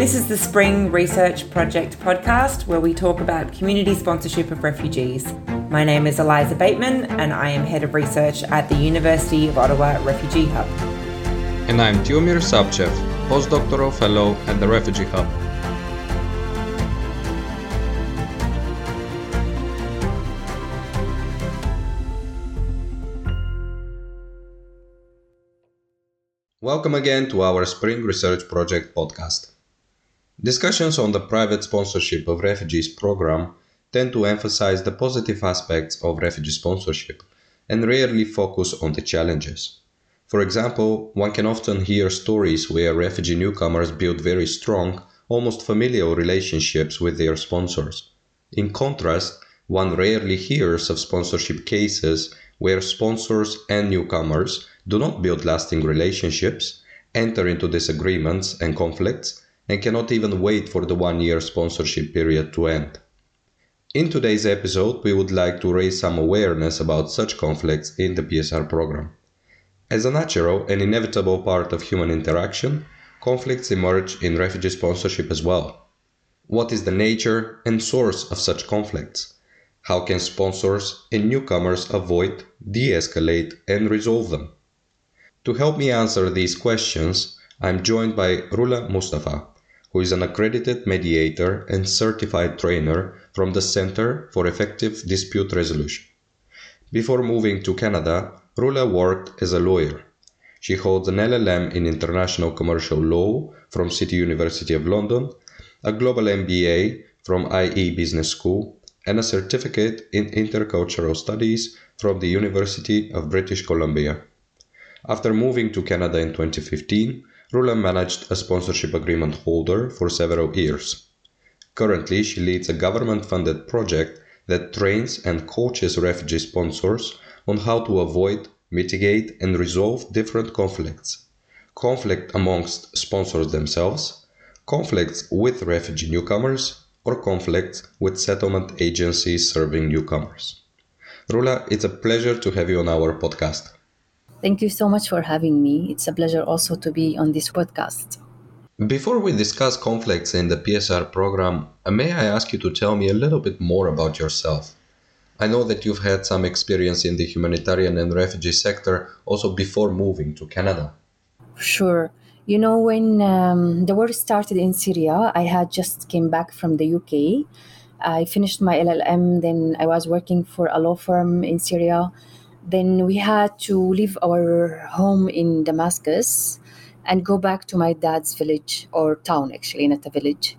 This is the Spring Research Project podcast where we talk about community sponsorship of refugees. My name is Eliza Bateman and I am Head of Research at the University of Ottawa Refugee Hub. And I'm Tiomir Sapchev, postdoctoral fellow at the Refugee Hub. Welcome again to our Spring Research Project podcast. Discussions on the private sponsorship of refugees program tend to emphasize the positive aspects of refugee sponsorship and rarely focus on the challenges. For example, one can often hear stories where refugee newcomers build very strong, almost familial relationships with their sponsors. In contrast, one rarely hears of sponsorship cases where sponsors and newcomers do not build lasting relationships, enter into disagreements and conflicts, and cannot even wait for the one year sponsorship period to end. In today's episode, we would like to raise some awareness about such conflicts in the PSR program. As a natural and inevitable part of human interaction, conflicts emerge in refugee sponsorship as well. What is the nature and source of such conflicts? How can sponsors and newcomers avoid, de escalate, and resolve them? To help me answer these questions, I'm joined by Rola Mustafa, who is an accredited mediator and certified trainer from the Center for Effective Dispute Resolution. Before moving to Canada, Rola worked as a lawyer. She holds an LLM in International Commercial Law from City University of London, a global MBA from IE Business School, and a certificate in intercultural studies from the University of British Columbia. After moving to Canada in 2015, Rola managed a sponsorship agreement holder for several years. Currently, she leads a government funded project that trains and coaches refugee sponsors on how to avoid, mitigate, and resolve different conflicts conflict amongst sponsors themselves, conflicts with refugee newcomers, or conflicts with settlement agencies serving newcomers. Rula, it's a pleasure to have you on our podcast. Thank you so much for having me. It's a pleasure also to be on this podcast. Before we discuss conflicts in the PSR program, may I ask you to tell me a little bit more about yourself? I know that you've had some experience in the humanitarian and refugee sector also before moving to Canada. Sure. You know, when um, the war started in Syria, I had just came back from the UK. I finished my LLM, then I was working for a law firm in Syria then we had to leave our home in Damascus and go back to my dad's village or town, actually, not a village.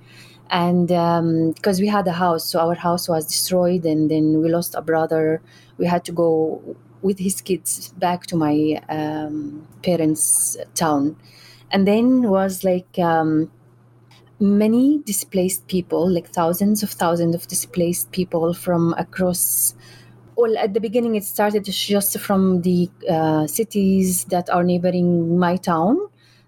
And because um, we had a house, so our house was destroyed, and then we lost a brother. We had to go with his kids back to my um, parents' town. And then was like um, many displaced people, like thousands of thousands of displaced people from across well, at the beginning, it started just from the uh, cities that are neighboring my town.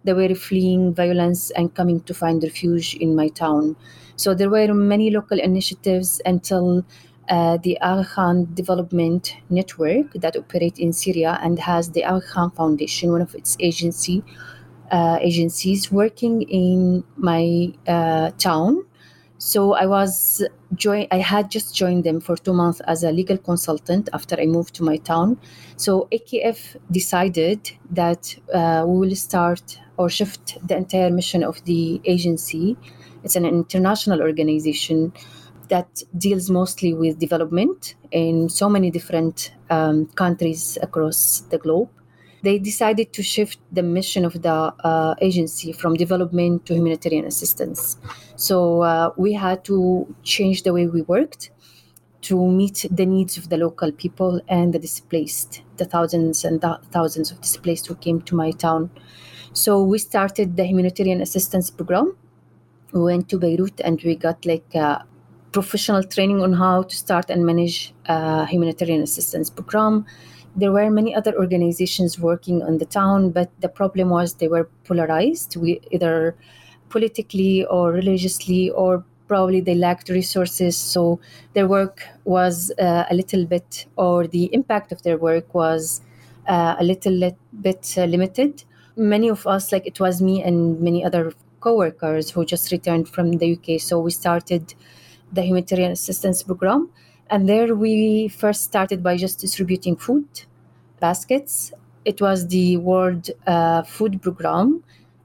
They were fleeing violence and coming to find refuge in my town. So there were many local initiatives until uh, the Aga Khan Development Network that operate in Syria and has the Aga Khan Foundation, one of its agency uh, agencies, working in my uh, town so I was join. I had just joined them for two months as a legal consultant after I moved to my town. So AKF decided that uh, we will start or shift the entire mission of the agency. It's an international organization that deals mostly with development in so many different um, countries across the globe they decided to shift the mission of the uh, agency from development to humanitarian assistance. So uh, we had to change the way we worked to meet the needs of the local people and the displaced, the thousands and th- thousands of displaced who came to my town. So we started the humanitarian assistance program. We went to Beirut and we got like a professional training on how to start and manage a humanitarian assistance program there were many other organizations working on the town, but the problem was they were polarized, we, either politically or religiously, or probably they lacked resources. So their work was uh, a little bit, or the impact of their work was uh, a little bit uh, limited. Many of us, like it was me and many other co-workers who just returned from the UK. So we started the humanitarian assistance program, and there we first started by just distributing food baskets. It was the World uh, Food Program,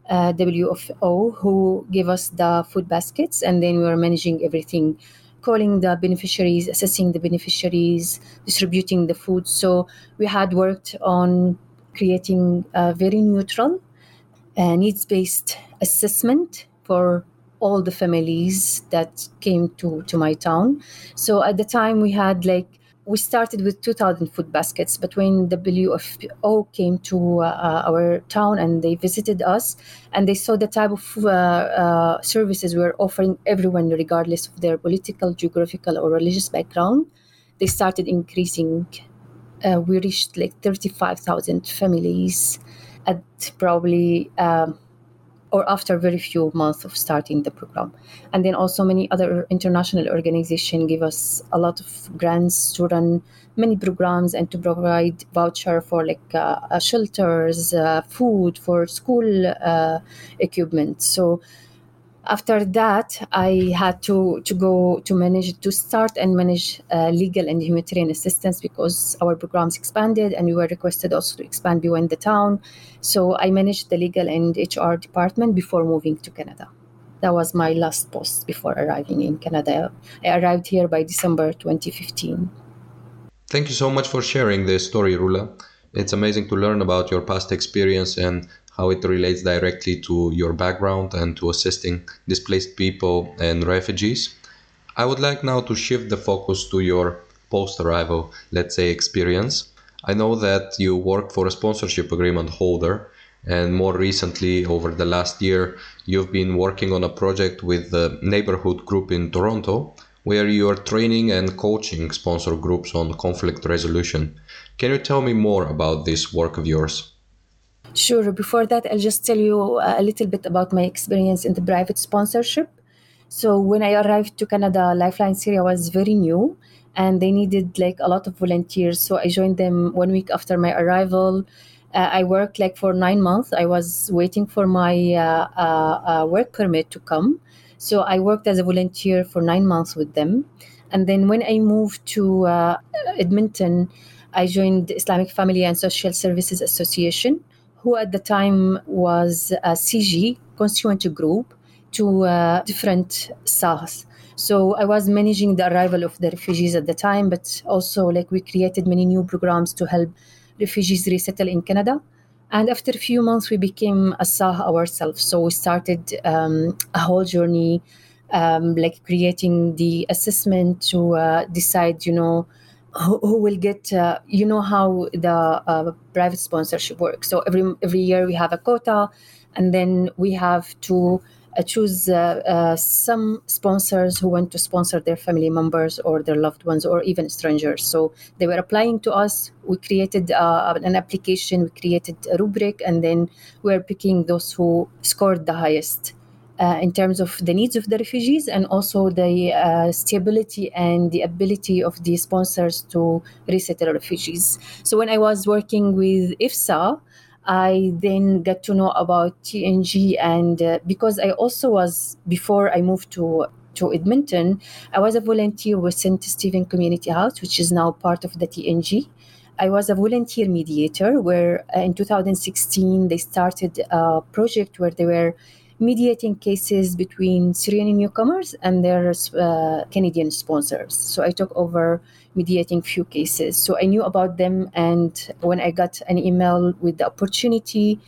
uh, WFO, who gave us the food baskets, and then we were managing everything calling the beneficiaries, assessing the beneficiaries, distributing the food. So we had worked on creating a very neutral, uh, needs based assessment for all the families that came to, to my town. So at the time, we had like we started with 2,000 food baskets, but when WFO came to uh, our town and they visited us and they saw the type of uh, uh, services we were offering everyone, regardless of their political, geographical, or religious background, they started increasing. Uh, we reached like 35,000 families at probably um, or after very few months of starting the program. And then also many other international organizations give us a lot of grants to run many programs and to provide voucher for like uh, shelters, uh, food for school uh, equipment. So after that, I had to, to go to manage, to start and manage uh, legal and humanitarian assistance because our programs expanded and we were requested also to expand beyond the town. So I managed the legal and HR department before moving to Canada. That was my last post before arriving in Canada. I arrived here by December 2015. Thank you so much for sharing this story, Rola. It's amazing to learn about your past experience and how it relates directly to your background and to assisting displaced people and refugees. I would like now to shift the focus to your post arrival, let's say, experience. I know that you work for a sponsorship agreement holder, and more recently, over the last year, you've been working on a project with the neighborhood group in Toronto, where you are training and coaching sponsor groups on conflict resolution. Can you tell me more about this work of yours? Sure. Before that, I'll just tell you a little bit about my experience in the private sponsorship. So, when I arrived to Canada, Lifeline Syria was very new and they needed like a lot of volunteers. So, I joined them one week after my arrival. Uh, I worked like for nine months. I was waiting for my uh, uh, uh work permit to come. So, I worked as a volunteer for nine months with them. And then, when I moved to uh, Edmonton, I joined the Islamic Family and Social Services Association who at the time was a CG, constituent group, to uh, different SAHs. So I was managing the arrival of the refugees at the time, but also like we created many new programs to help refugees resettle in Canada. And after a few months, we became a SAH ourselves. So we started um, a whole journey, um, like creating the assessment to uh, decide, you know, who, will get uh, you know how the uh, private sponsorship works. So every every year we have a quota and then we have to uh, choose uh, uh, some sponsors who want to sponsor their family members or their loved ones or even strangers. So they were applying to us. We created uh, an application. We created a rubric and then we are picking those who scored the highest uh, in terms of the needs of the refugees and also the uh, stability and the ability of the sponsors to resettle refugees. So when I was working with IFSA, I then got to know about TNG, and uh, because I also was before I moved to to Edmonton, I was a volunteer with St. Stephen Community House, which is now part of the TNG. I was a volunteer mediator where uh, in 2016 they started a project where they were mediating cases between Syrian newcomers and their uh, Canadian sponsors. So I took over mediating few cases. So I knew about them, and when I got an email with the opportunity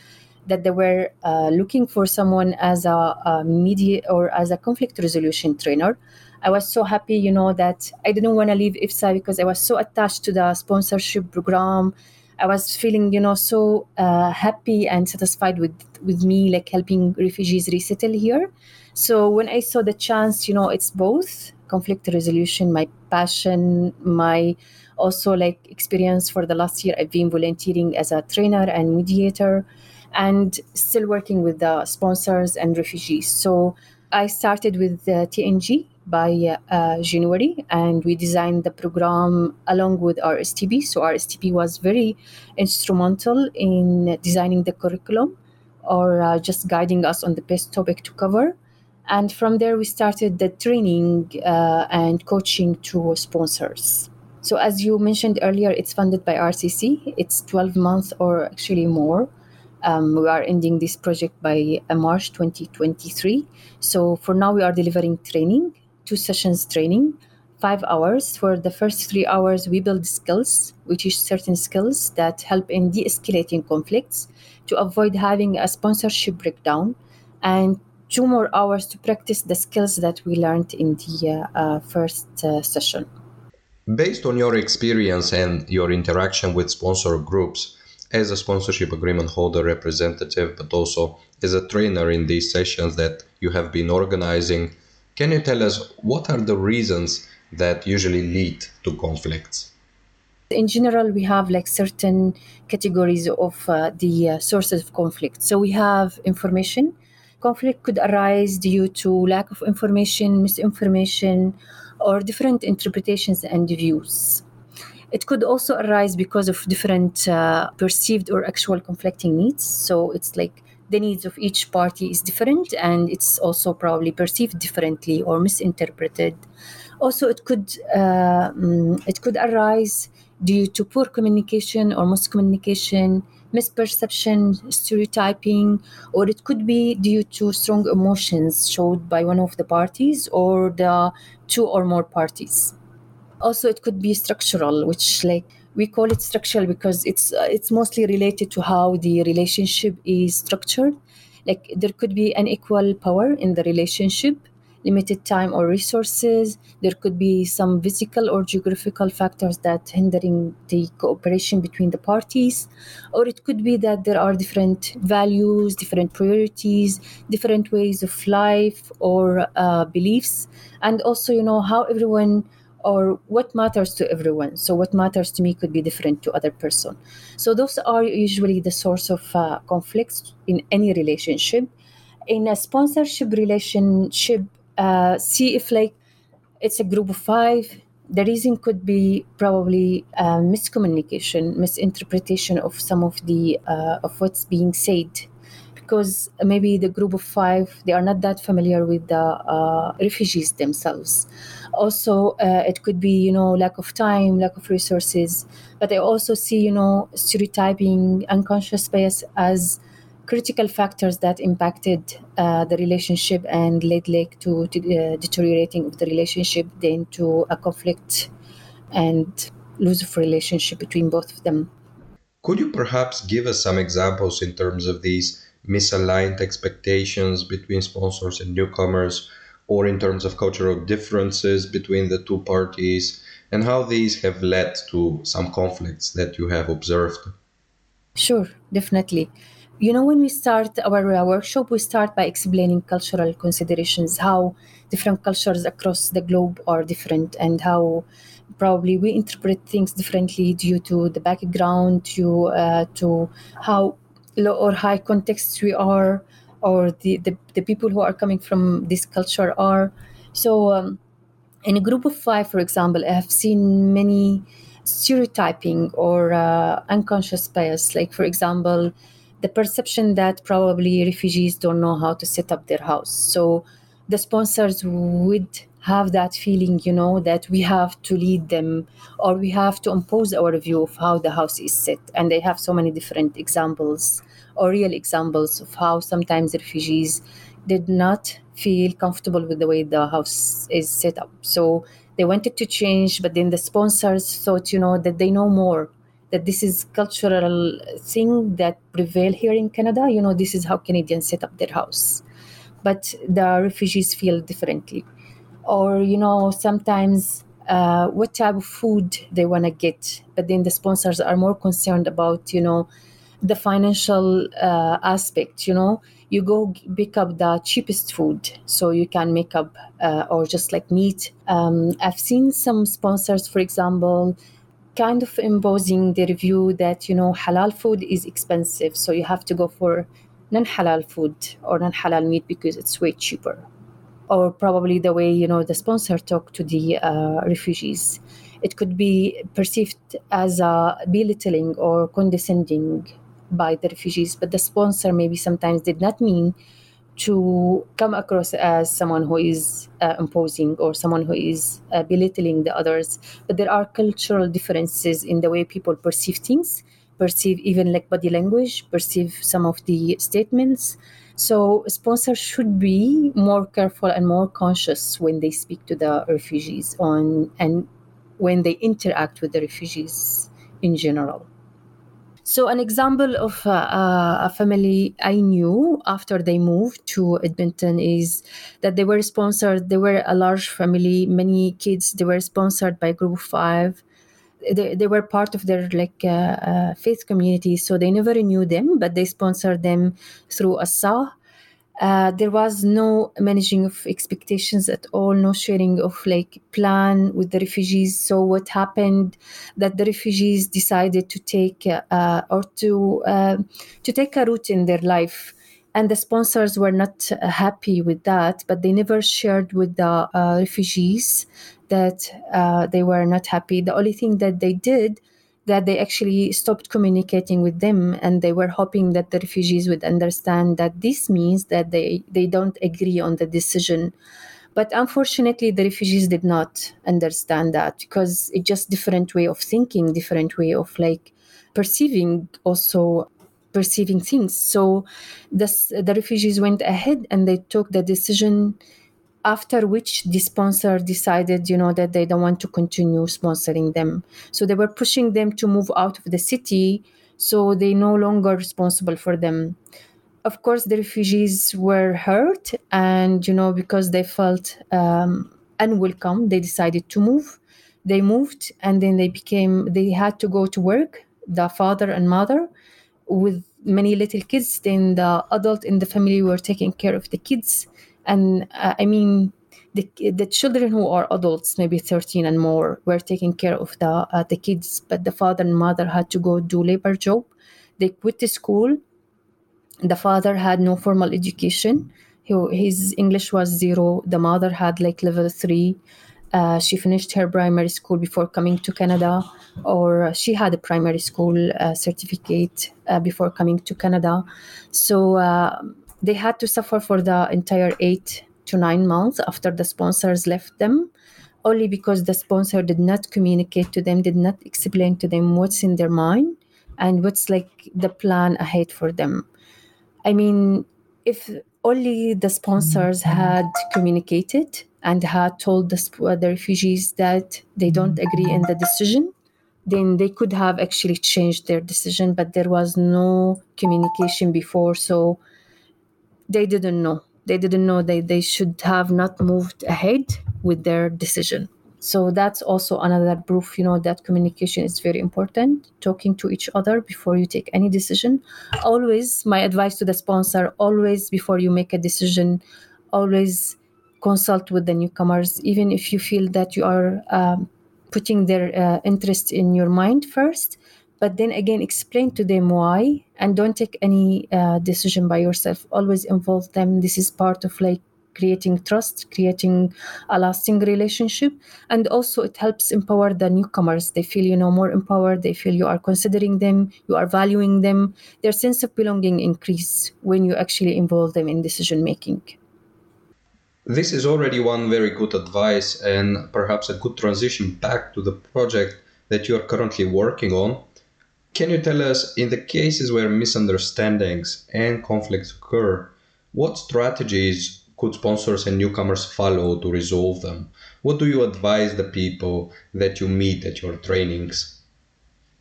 that they were uh, looking for someone as a, a media or as a conflict resolution trainer. I was so happy, you know, that I didn't want to leave IFSA because I was so attached to the sponsorship program I was feeling, you know, so uh, happy and satisfied with with me, like helping refugees resettle here. So when I saw the chance, you know, it's both conflict resolution, my passion, my also like experience for the last year. I've been volunteering as a trainer and mediator, and still working with the sponsors and refugees. So I started with the TNG by uh, January, and we designed the program along with RSTP. So RSTP was very instrumental in designing the curriculum or uh, just guiding us on the best topic to cover. And from there, we started the training uh, and coaching to sponsors. So, as you mentioned earlier, it's funded by RCC. It's 12 months or actually more. Um, we are ending this project by uh, March 2023. So, for now, we are delivering training, two sessions training, five hours. For the first three hours, we build skills, which is certain skills that help in de escalating conflicts to avoid having a sponsorship breakdown. And two more hours to practice the skills that we learned in the uh, uh, first uh, session. Based on your experience and your interaction with sponsor groups, as a sponsorship agreement holder representative, but also as a trainer in these sessions that you have been organizing, can you tell us what are the reasons that usually lead to conflicts? In general, we have like certain categories of uh, the uh, sources of conflict. So we have information. Conflict could arise due to lack of information, misinformation, or different interpretations and views. It could also arise because of different uh, perceived or actual conflicting needs. So it's like the needs of each party is different and it's also probably perceived differently or misinterpreted. Also, it could uh, mm, it could arise due to poor communication or miscommunication, misperception, stereotyping, or it could be due to strong emotions showed by one of the parties or the two or more parties. Also, it could be structural, which like we call it structural because it's uh, it's mostly related to how the relationship is structured. Like there could be an equal power in the relationship limited time or resources. There could be some physical or geographical factors that hindering the cooperation between the parties, or it could be that there are different values, different priorities, different ways of life or uh, beliefs, and also you know how everyone or what matters to everyone. So what matters to me could be different to other person. So those are usually the source of uh, conflicts in any relationship. In a sponsorship relationship uh, see if like it's a group of five the reason could be probably uh, miscommunication misinterpretation of some of the uh, of what's being said because maybe the group of five they are not that familiar with the uh, refugees themselves. Also uh, it could be you know lack of time lack of resources but i also see you know stereotyping unconscious bias as critical factors that impacted uh, the relationship and led like to, to uh, deteriorating of the relationship then to a conflict and lose of relationship between both of them. Could you perhaps give us some examples in terms of these misaligned expectations between sponsors and newcomers or in terms of cultural differences between the two parties and how these have led to some conflicts that you have observed. Sure definitely. You know when we start our uh, workshop we start by explaining cultural considerations how different cultures across the globe are different and how probably we interpret things differently due to the background to uh, to how low or high context we are or the, the, the people who are coming from this culture are so um, in a group of five for example i have seen many stereotyping or uh, unconscious bias like for example the perception that probably refugees don't know how to set up their house. So the sponsors would have that feeling, you know, that we have to lead them or we have to impose our view of how the house is set. And they have so many different examples or real examples of how sometimes refugees did not feel comfortable with the way the house is set up. So they wanted to change, but then the sponsors thought, you know, that they know more that this is cultural thing that prevail here in Canada. You know, this is how Canadians set up their house, but the refugees feel differently, or you know, sometimes uh, what type of food they want to get, but then the sponsors are more concerned about you know the financial uh, aspect. You know, you go pick up the cheapest food so you can make up uh, or just like meat. Um, I've seen some sponsors, for example kind of imposing the view that you know halal food is expensive so you have to go for non-halal food or non-halal meat because it's way cheaper or probably the way you know the sponsor talk to the uh, refugees it could be perceived as a belittling or condescending by the refugees, but the sponsor maybe sometimes did not mean to come across as someone who is uh, imposing or someone who is uh, belittling the others. But there are cultural differences in the way people perceive things, perceive even like body language, perceive some of the statements. So sponsors should be more careful and more conscious when they speak to the refugees on and when they interact with the refugees in general. So, an example of uh, uh, a family I knew after they moved to Edmonton is that they were sponsored, they were a large family, many kids, they were sponsored by Group 5. They, they were part of their like uh, uh, faith community, so they never knew them, but they sponsored them through ASA uh, there was no managing of expectations at all no sharing of like plan with the refugees. So what happened that the refugees decided to take uh, or to uh, to take a route in their life. And the sponsors were not happy with that but they never shared with the uh, refugees that uh, they were not happy. The only thing that they did that they actually stopped communicating with them and they were hoping that the refugees would understand that this means that they, they don't agree on the decision. But unfortunately the refugees did not understand that because it's just different way of thinking different way of like perceiving also perceiving things. So this, the refugees went ahead and they took the decision after which the sponsor decided you know that they don't want to continue sponsoring them. So they were pushing them to move out of the city so they no longer responsible for them. Of course the refugees were hurt and you know because they felt um, unwelcome they decided to move. They moved and then they became they had to go to work the father and mother with many little kids. Then the adult in the family were taking care of the kids and uh, i mean the, the children who are adults maybe 13 and more were taking care of the uh, the kids. But the father and mother had to go do labor job. They quit the school. The father had no formal education. He, his english was zero. The mother had like level 3 uh, she finished her primary school before coming to canada. Or she had a primary school uh, certificate uh, before coming to canada. So uh, they had to suffer for the entire eight to nine months after the sponsors left them, only because the sponsor did not communicate to them, did not explain to them what's in their mind and what's like the plan ahead for them. I mean, if only the sponsors had communicated and had told the, the refugees that they don't agree in the decision, then they could have actually changed their decision, but there was no communication before. So they didn't know. They didn't know that they should have not moved ahead with their decision. So that's also another proof, you know, that communication is very important. Talking to each other before you take any decision. Always, my advice to the sponsor: always before you make a decision, always consult with the newcomers, even if you feel that you are um, putting their uh, interest in your mind first but then again explain to them why and don't take any uh, decision by yourself. Always involve them. This is part of like creating trust creating a lasting relationship. And also it helps empower the newcomers. They feel you know more empowered. They feel you are considering them. You are valuing them. Their sense of belonging increase when you actually involve them in decision making. This is already one very good advice and perhaps a good transition back to the project that you are currently working on can you tell us, in the cases where misunderstandings and conflicts occur, what strategies could sponsors and newcomers follow to resolve them? What do you advise the people that you meet at your trainings?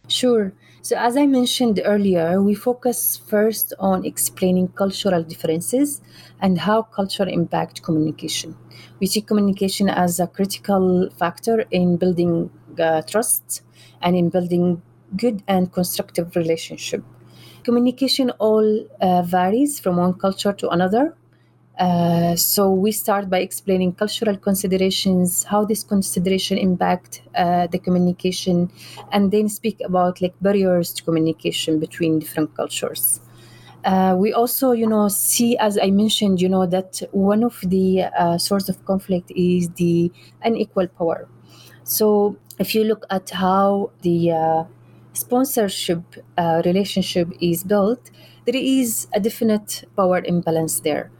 Sure. So, as I mentioned earlier, we focus first on explaining cultural differences and how culture impact communication. We see communication as a critical factor in building uh, trust and in building good and constructive relationship. Communication all uh, varies from one culture to another. Uh, so we start by explaining cultural considerations, how this consideration impact uh, the communication, and then speak about like barriers to communication between different cultures. Uh, we also, you know, see, as I mentioned, you know, that one of the uh, source of conflict is the unequal power. So if you look at how the uh, sponsorship uh, relationship is built, there is a definite power imbalance there.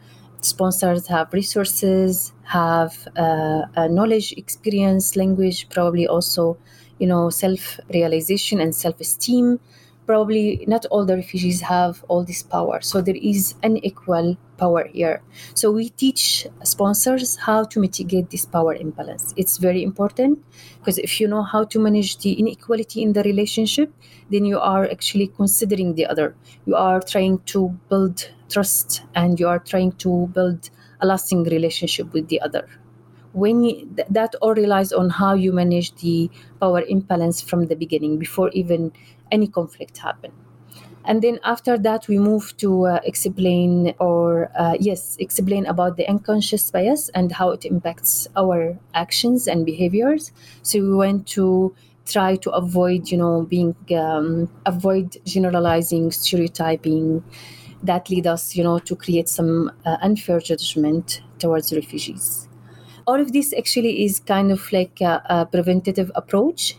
Sponsors have resources, have uh, knowledge, experience, language, probably also, you know, self-realization and self-esteem. Probably not all the refugees have all this power, so there is unequal power here. So we teach sponsors how to mitigate this power imbalance. It's very important because if you know how to manage the inequality in the relationship, then you are actually considering the other. You are trying to build trust and you are trying to build a lasting relationship with the other. When you, th- that all relies on how you manage the power imbalance from the beginning before even any conflict happen and then after that we move to uh, explain or uh, yes explain about the unconscious bias and how it impacts our actions and behaviors. So we went to try to avoid you know being um, avoid generalizing stereotyping that lead us you know to create some uh, unfair judgment towards refugees. All of this actually is kind of like a, a preventative approach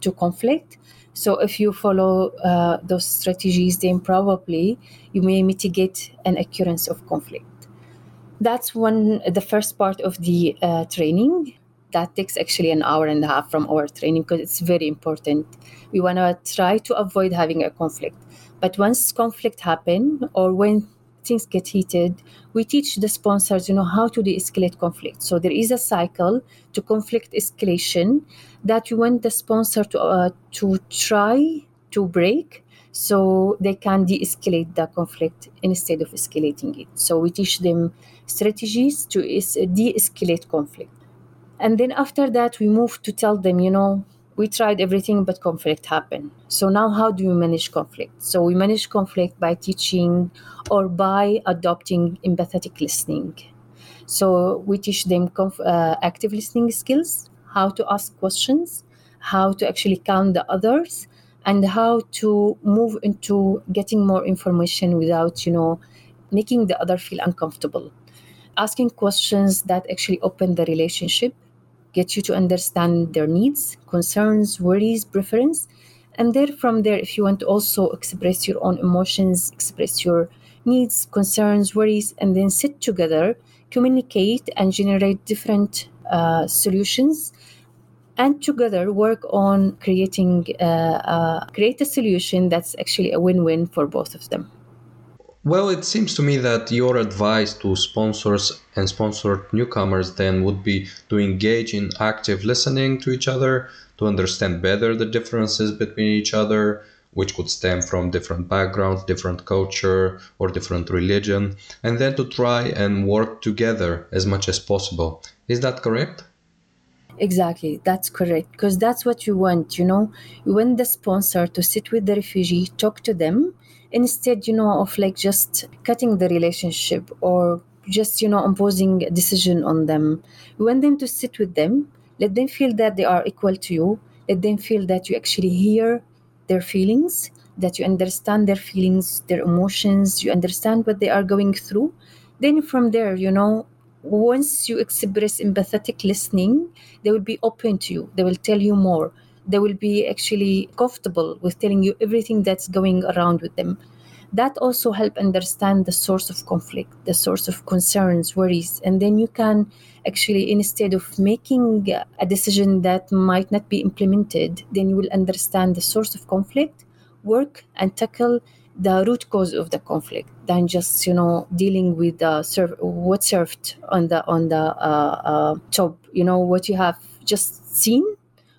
to conflict so if you follow uh, those strategies, then probably you may mitigate an occurrence of conflict. That's one the first part of the uh, training. That takes actually an hour and a half from our training because it's very important. We want to try to avoid having a conflict. But once conflict happen or when things get heated, we teach the sponsors, you know, how to de-escalate conflict. So there is a cycle to conflict escalation that you want the sponsor to uh, to try to break so they can de-escalate the conflict instead of escalating it. So we teach them strategies to de-escalate conflict. And then after that, we move to tell them, you know, we tried everything but conflict happened. So now how do we manage conflict? So we manage conflict by teaching or by adopting empathetic listening. So we teach them conf- uh, active listening skills how to ask questions how to actually count the others and how to move into getting more information without you know making the other feel uncomfortable. Asking questions that actually open the relationship get you to understand their needs, concerns, worries, preference. And then from there, if you want to also express your own emotions, express your needs, concerns, worries, and then sit together, communicate, and generate different uh, solutions, and together work on creating uh, uh, create a solution that's actually a win-win for both of them. Well, it seems to me that your advice to sponsors and sponsored newcomers then would be to engage in active listening to each other, to understand better the differences between each other, which could stem from different backgrounds, different culture, or different religion, and then to try and work together as much as possible. Is that correct? Exactly, that's correct. Because that's what you want, you know. You want the sponsor to sit with the refugee, talk to them, instead you know of like just cutting the relationship or just you know imposing a decision on them You want them to sit with them let them feel that they are equal to you let them feel that you actually hear their feelings that you understand their feelings their emotions you understand what they are going through then from there you know once you express empathetic listening they will be open to you. They will tell you more. They will be actually comfortable with telling you everything that's going around with them. That also help understand the source of conflict the source of concerns worries and then you can actually instead of making a decision that might not be implemented then you will understand the source of conflict work and tackle the root cause of the conflict than just you know dealing with the serve what served on the on the uh, uh, top. You know what you have just seen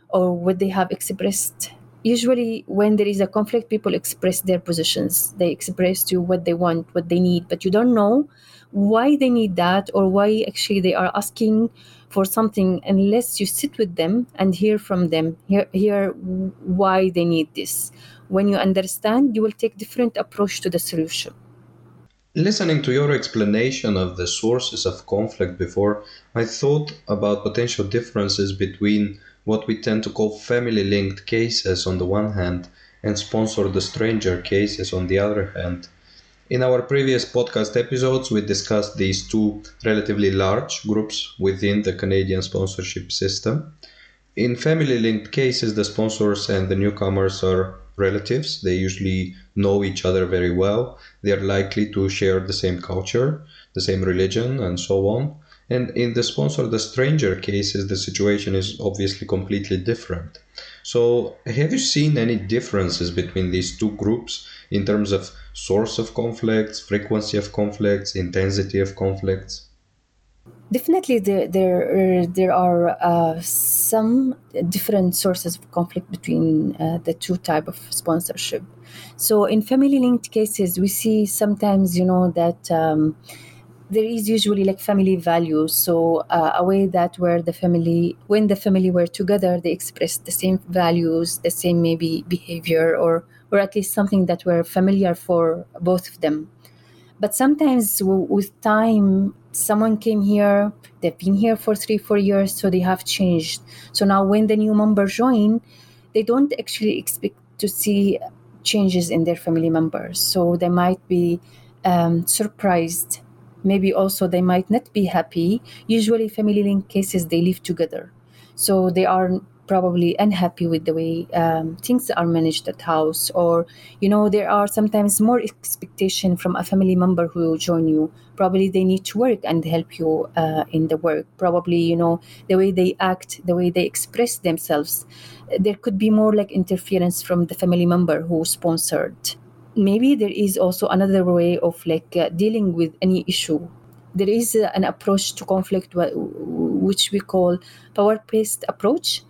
or what they have expressed. Usually when there is a conflict people express their positions. They express to what they want what they need but you don't know why they need that or why actually they are asking for something unless you sit with them and hear from them hear, hear why they need this when you understand you will take different approach to the solution Listening to your explanation of the sources of conflict before, I thought about potential differences between what we tend to call family linked cases on the one hand and sponsor the stranger cases on the other hand. In our previous podcast episodes, we discussed these two relatively large groups within the Canadian sponsorship system. In family linked cases, the sponsors and the newcomers are relatives. They usually know each other very well. They are likely to share the same culture, the same religion, and so on. And in the sponsor the stranger cases, the situation is obviously completely different. So, have you seen any differences between these two groups in terms of source of conflicts, frequency of conflicts, intensity of conflicts? Definitely, there there, there are uh, some different sources of conflict between uh, the two type of sponsorship. So, in family linked cases, we see sometimes you know that. Um, there is usually like family values so uh, a way that where the family when the family were together they express the same values the same maybe behavior or or at least something that were familiar for both of them. But sometimes w- with time someone came here they've been here for three four years so they have changed. So now when the new member join they don't actually expect to see changes in their family members. So they might be um, surprised. Maybe also they might not be happy. Usually family link cases they live together. So they are probably unhappy with the way um, things are managed at house or you know there are sometimes more expectation from a family member who join you. Probably they need to work and help you uh, in the work. Probably you know the way they act the way they express themselves there could be more like interference from the family member who sponsored. Maybe there is also another way of like uh, dealing with any issue. There is uh, an approach to conflict which we call power based approach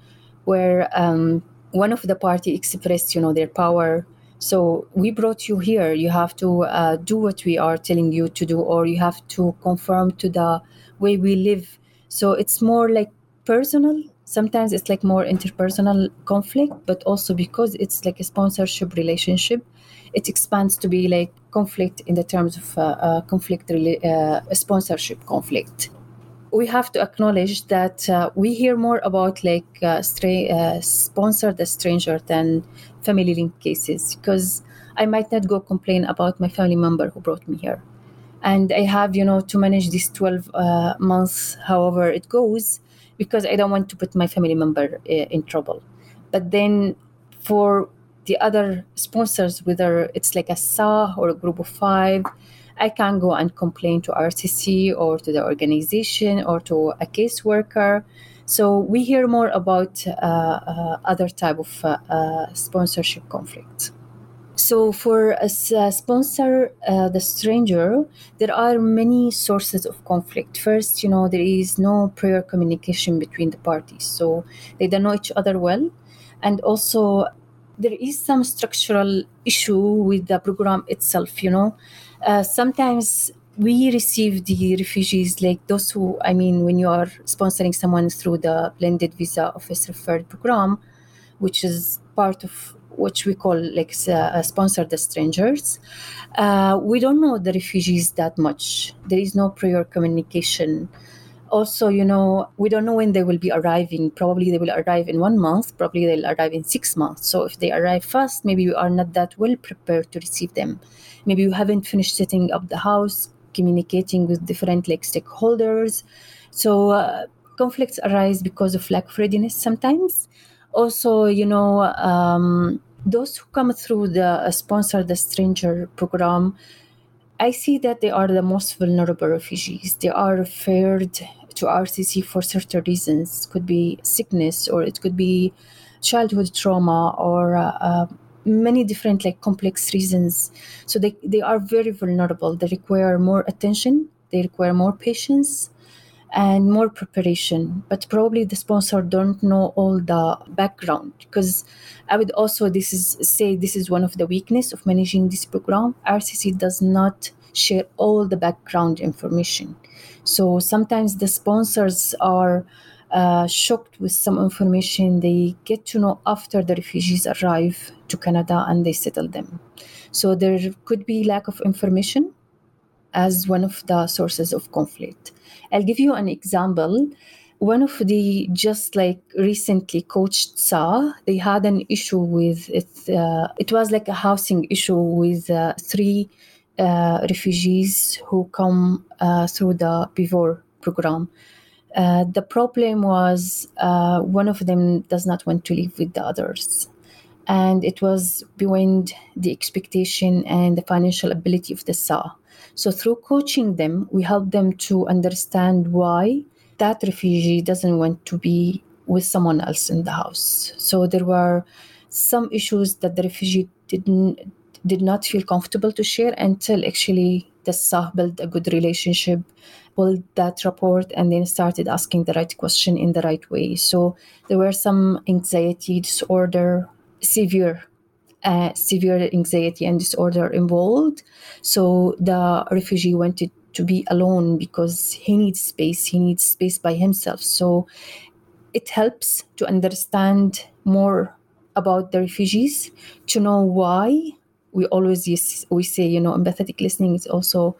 where um, one of the party expressed you know their power. So we brought you here. You have to uh, do what we are telling you to do or you have to conform to the way we live. So it's more like personal. Sometimes it's like more interpersonal conflict but also because it's like a sponsorship relationship it expands to be like conflict in the terms of uh, uh, conflict uh, sponsorship conflict we have to acknowledge that uh, we hear more about like uh, stra- uh, sponsored stranger than family link cases because I might not go complain about my family member who brought me here, and I have you know to manage these twelve uh, months, however it goes, because I don't want to put my family member uh, in trouble. But then for the other sponsors, whether it's like a SA or a group of five, I can go and complain to RCC or to the organization or to a caseworker. So we hear more about uh, uh, other type of uh, uh sponsorship conflicts. So for a, sponsor, uh, the stranger, there are many sources of conflict. First, you know, there is no prior communication between the parties, so they don't know each other well, and also there is some structural issue with the program itself. You know, uh, sometimes we receive the refugees like those who i mean when you are sponsoring someone through the blended visa office referred program which is part of which we call like uh, sponsor the strangers. Uh, we don't know the refugees that much. There is no prior communication. Also you know we don't know when they will be arriving. Probably they will arrive in one month probably they'll arrive in six months. So if they arrive fast maybe we are not that well prepared to receive them maybe you haven't finished setting up the house communicating with different like stakeholders. So uh, conflicts arise because of lack of readiness sometimes. Also you know um, those who come through the uh, sponsor the stranger program i see that they are the most vulnerable refugees. They are referred to rcc for certain reasons. Could be sickness or it could be childhood trauma or uh, uh, many different like complex reasons. So they, they are very vulnerable. They require more attention they require more patience and more preparation. But probably the sponsor don't know all the background because i would also this is say this is one of the weakness of managing this program. Rcc does not share all the background information. So sometimes the sponsors are uh, shocked with some information they get to know after the refugees arrive to Canada and they settle them. So there could be lack of information as one of the sources of conflict. I'll give you an example. One of the just like recently coached SA, they had an issue with it. Uh, it was like a housing issue with uh, three uh, refugees who come uh, through the BVOR program uh, the problem was uh, one of them does not want to live with the others. and it was beyond the expectation and the financial ability of the SA. So through coaching them, we help them to understand why that refugee doesn't want to be with someone else in the house. So there were some issues that the refugee didn't did not feel comfortable to share until actually the SA built a good relationship, built that rapport, and then started asking the right question in the right way. So there were some anxiety disorder, severe uh, severe anxiety and disorder involved. So the refugee wanted to be alone because he needs space. He needs space by himself. So it helps to understand more about the refugees, to know why. We always use, we say, you know, empathetic listening is also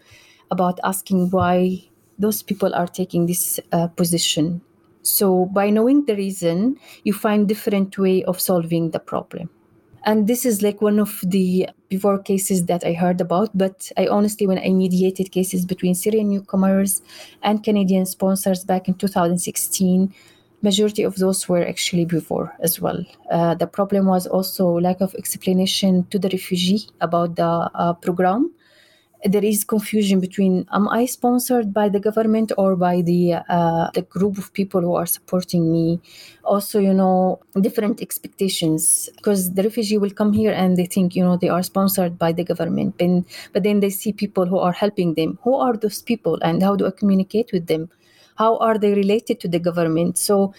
about asking why those people are taking this uh, position. So by knowing the reason, you find different way of solving the problem and this is like one of the BVOR cases that i heard about but i honestly when i mediated cases between syrian newcomers and canadian sponsors back in 2016 majority of those were actually BVOR as well uh, the problem was also lack of explanation to the refugee about the uh, program there is confusion between am I sponsored by the government or by the uh, the group of people who are supporting me. Also, you know, different expectations because the refugee will come here and they think you know they are sponsored by the government, and, but then they see people who are helping them. Who are those people and how do I communicate with them? How are they related to the government? So,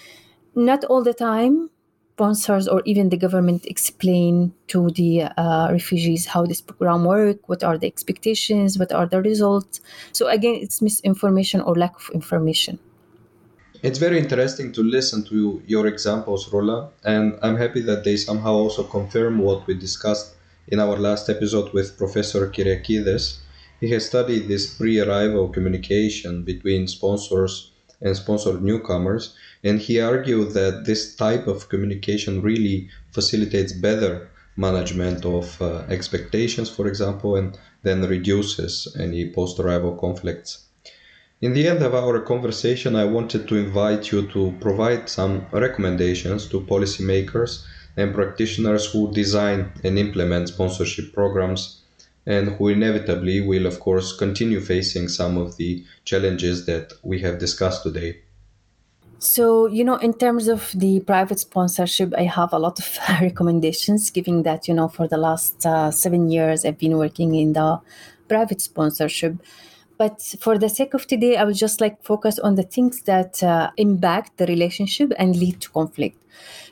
not all the time sponsors or even the government explain to the uh, refugees how this program work what are the expectations what are the results. So again it's misinformation or lack of information. It's very interesting to listen to your examples rola and i'm happy that they somehow also confirm what we discussed in our last episode with professor kyriakides he has studied this pre-arrival communication between sponsors and sponsored newcomers and he argued that this type of communication really facilitates better management of uh, expectations, for example, and then reduces any post arrival conflicts. In the end of our conversation, I wanted to invite you to provide some recommendations to policymakers and practitioners who design and implement sponsorship programs and who inevitably will, of course, continue facing some of the challenges that we have discussed today. So, you know, in terms of the private sponsorship, I have a lot of recommendations, given that, you know, for the last uh, seven years, I've been working in the private sponsorship. But for the sake of today, I would just like focus on the things that uh, impact the relationship and lead to conflict.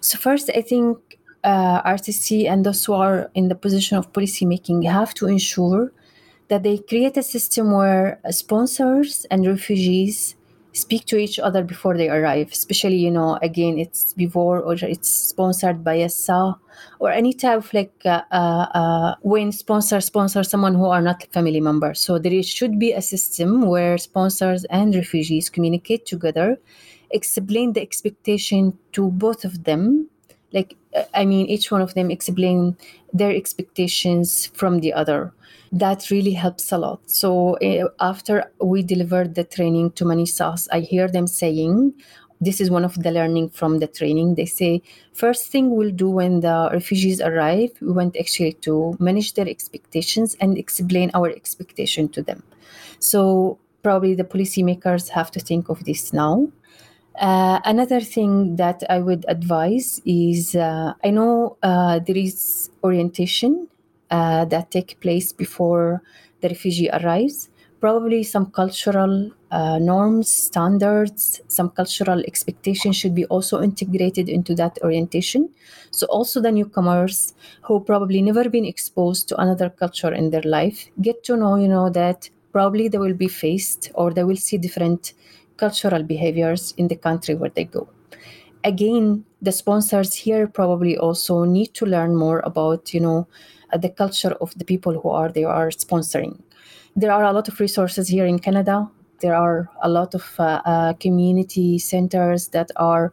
So, first, I think uh, RTC and those who are in the position of policymaking have to ensure that they create a system where sponsors and refugees speak to each other before they arrive. Especially you know again it's BVOR or it's sponsored by a SAH or any type of like uh, uh, uh, when sponsors sponsor someone who are not family members so there should be a system where sponsors and refugees communicate together explain the expectation to both of them like uh, i mean each one of them explain their expectations from the other that really helps a lot. So uh, after we delivered the training to many I hear them saying, this is one of the learning from the training. They say, first thing we'll do when the refugees arrive, we want actually to manage their expectations and explain our expectation to them. So probably the policymakers have to think of this now. Uh, another thing that I would advise is uh, I know uh, there is orientation uh, that take place before the refugee arrives. Probably some cultural uh, norms, standards, some cultural expectations should be also integrated into that orientation. So also the newcomers who probably never been exposed to another culture in their life get to know, you know, that probably they will be faced or they will see different cultural behaviors in the country where they go again the sponsors here probably also need to learn more about you know uh, the culture of the people who are they are sponsoring. There are a lot of resources here in Canada. There are a lot of uh, uh, community centers that are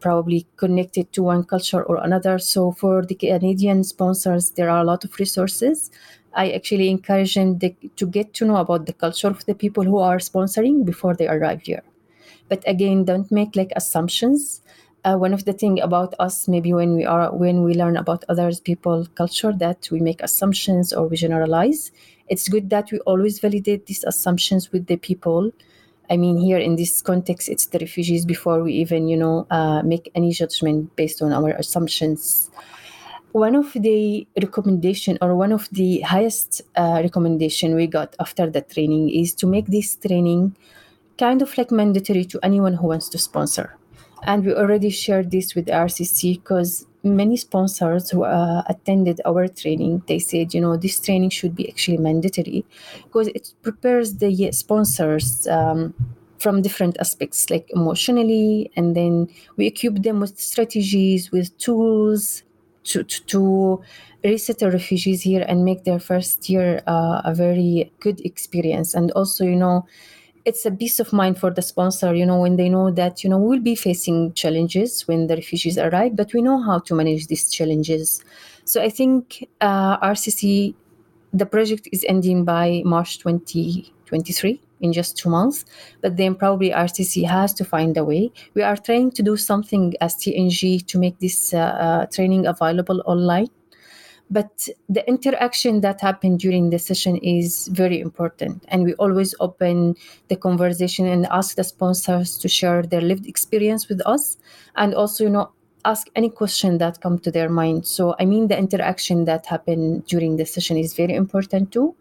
probably connected to one culture or another. So for the Canadian sponsors, there are a lot of resources. I actually encourage them to get to know about the culture of the people who are sponsoring before they arrive here. But again, don't make like assumptions. Uh, one of the thing about us maybe when we are when we learn about others people culture that we make assumptions or we generalize. It's good that we always validate these assumptions with the people. I mean here in this context it's the refugees before we even you know uh, make any judgment based on our assumptions one of the recommendation or one of the highest uh, recommendation we got after the training is to make this training kind of like mandatory to anyone who wants to sponsor. And we already shared this with rcc because many sponsors who uh, attended our training they said you know this training should be actually mandatory because it prepares the sponsors um, from different aspects like emotionally and then we equip them with strategies with tools to, to, resettle refugees here and make their first year uh, a very good experience. And also you know it's a peace of mind for the sponsor you know when they know that you know we'll be facing challenges when the refugees arrive but we know how to manage these challenges. So i think uh, rcc the project is ending by march 2023 in just two months but then probably rcc has to find a way. We are trying to do something as tng to make this uh, uh, training available online. But the interaction that happened during the session is very important and we always open the conversation and ask the sponsors to share their lived experience with us and also you know ask any question that come to their mind. So i mean the interaction that happened during the session is very important too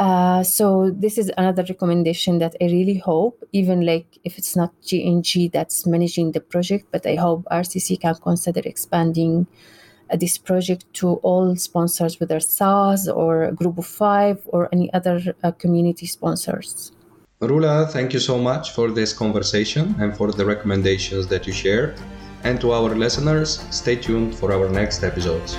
uh, so this is another recommendation that I really hope, even like if it's not GNG that's managing the project, but I hope RCC can consider expanding uh, this project to all sponsors, whether SAHS or Group of Five or any other uh, community sponsors. Rola, thank you so much for this conversation and for the recommendations that you shared. And to our listeners, stay tuned for our next episodes.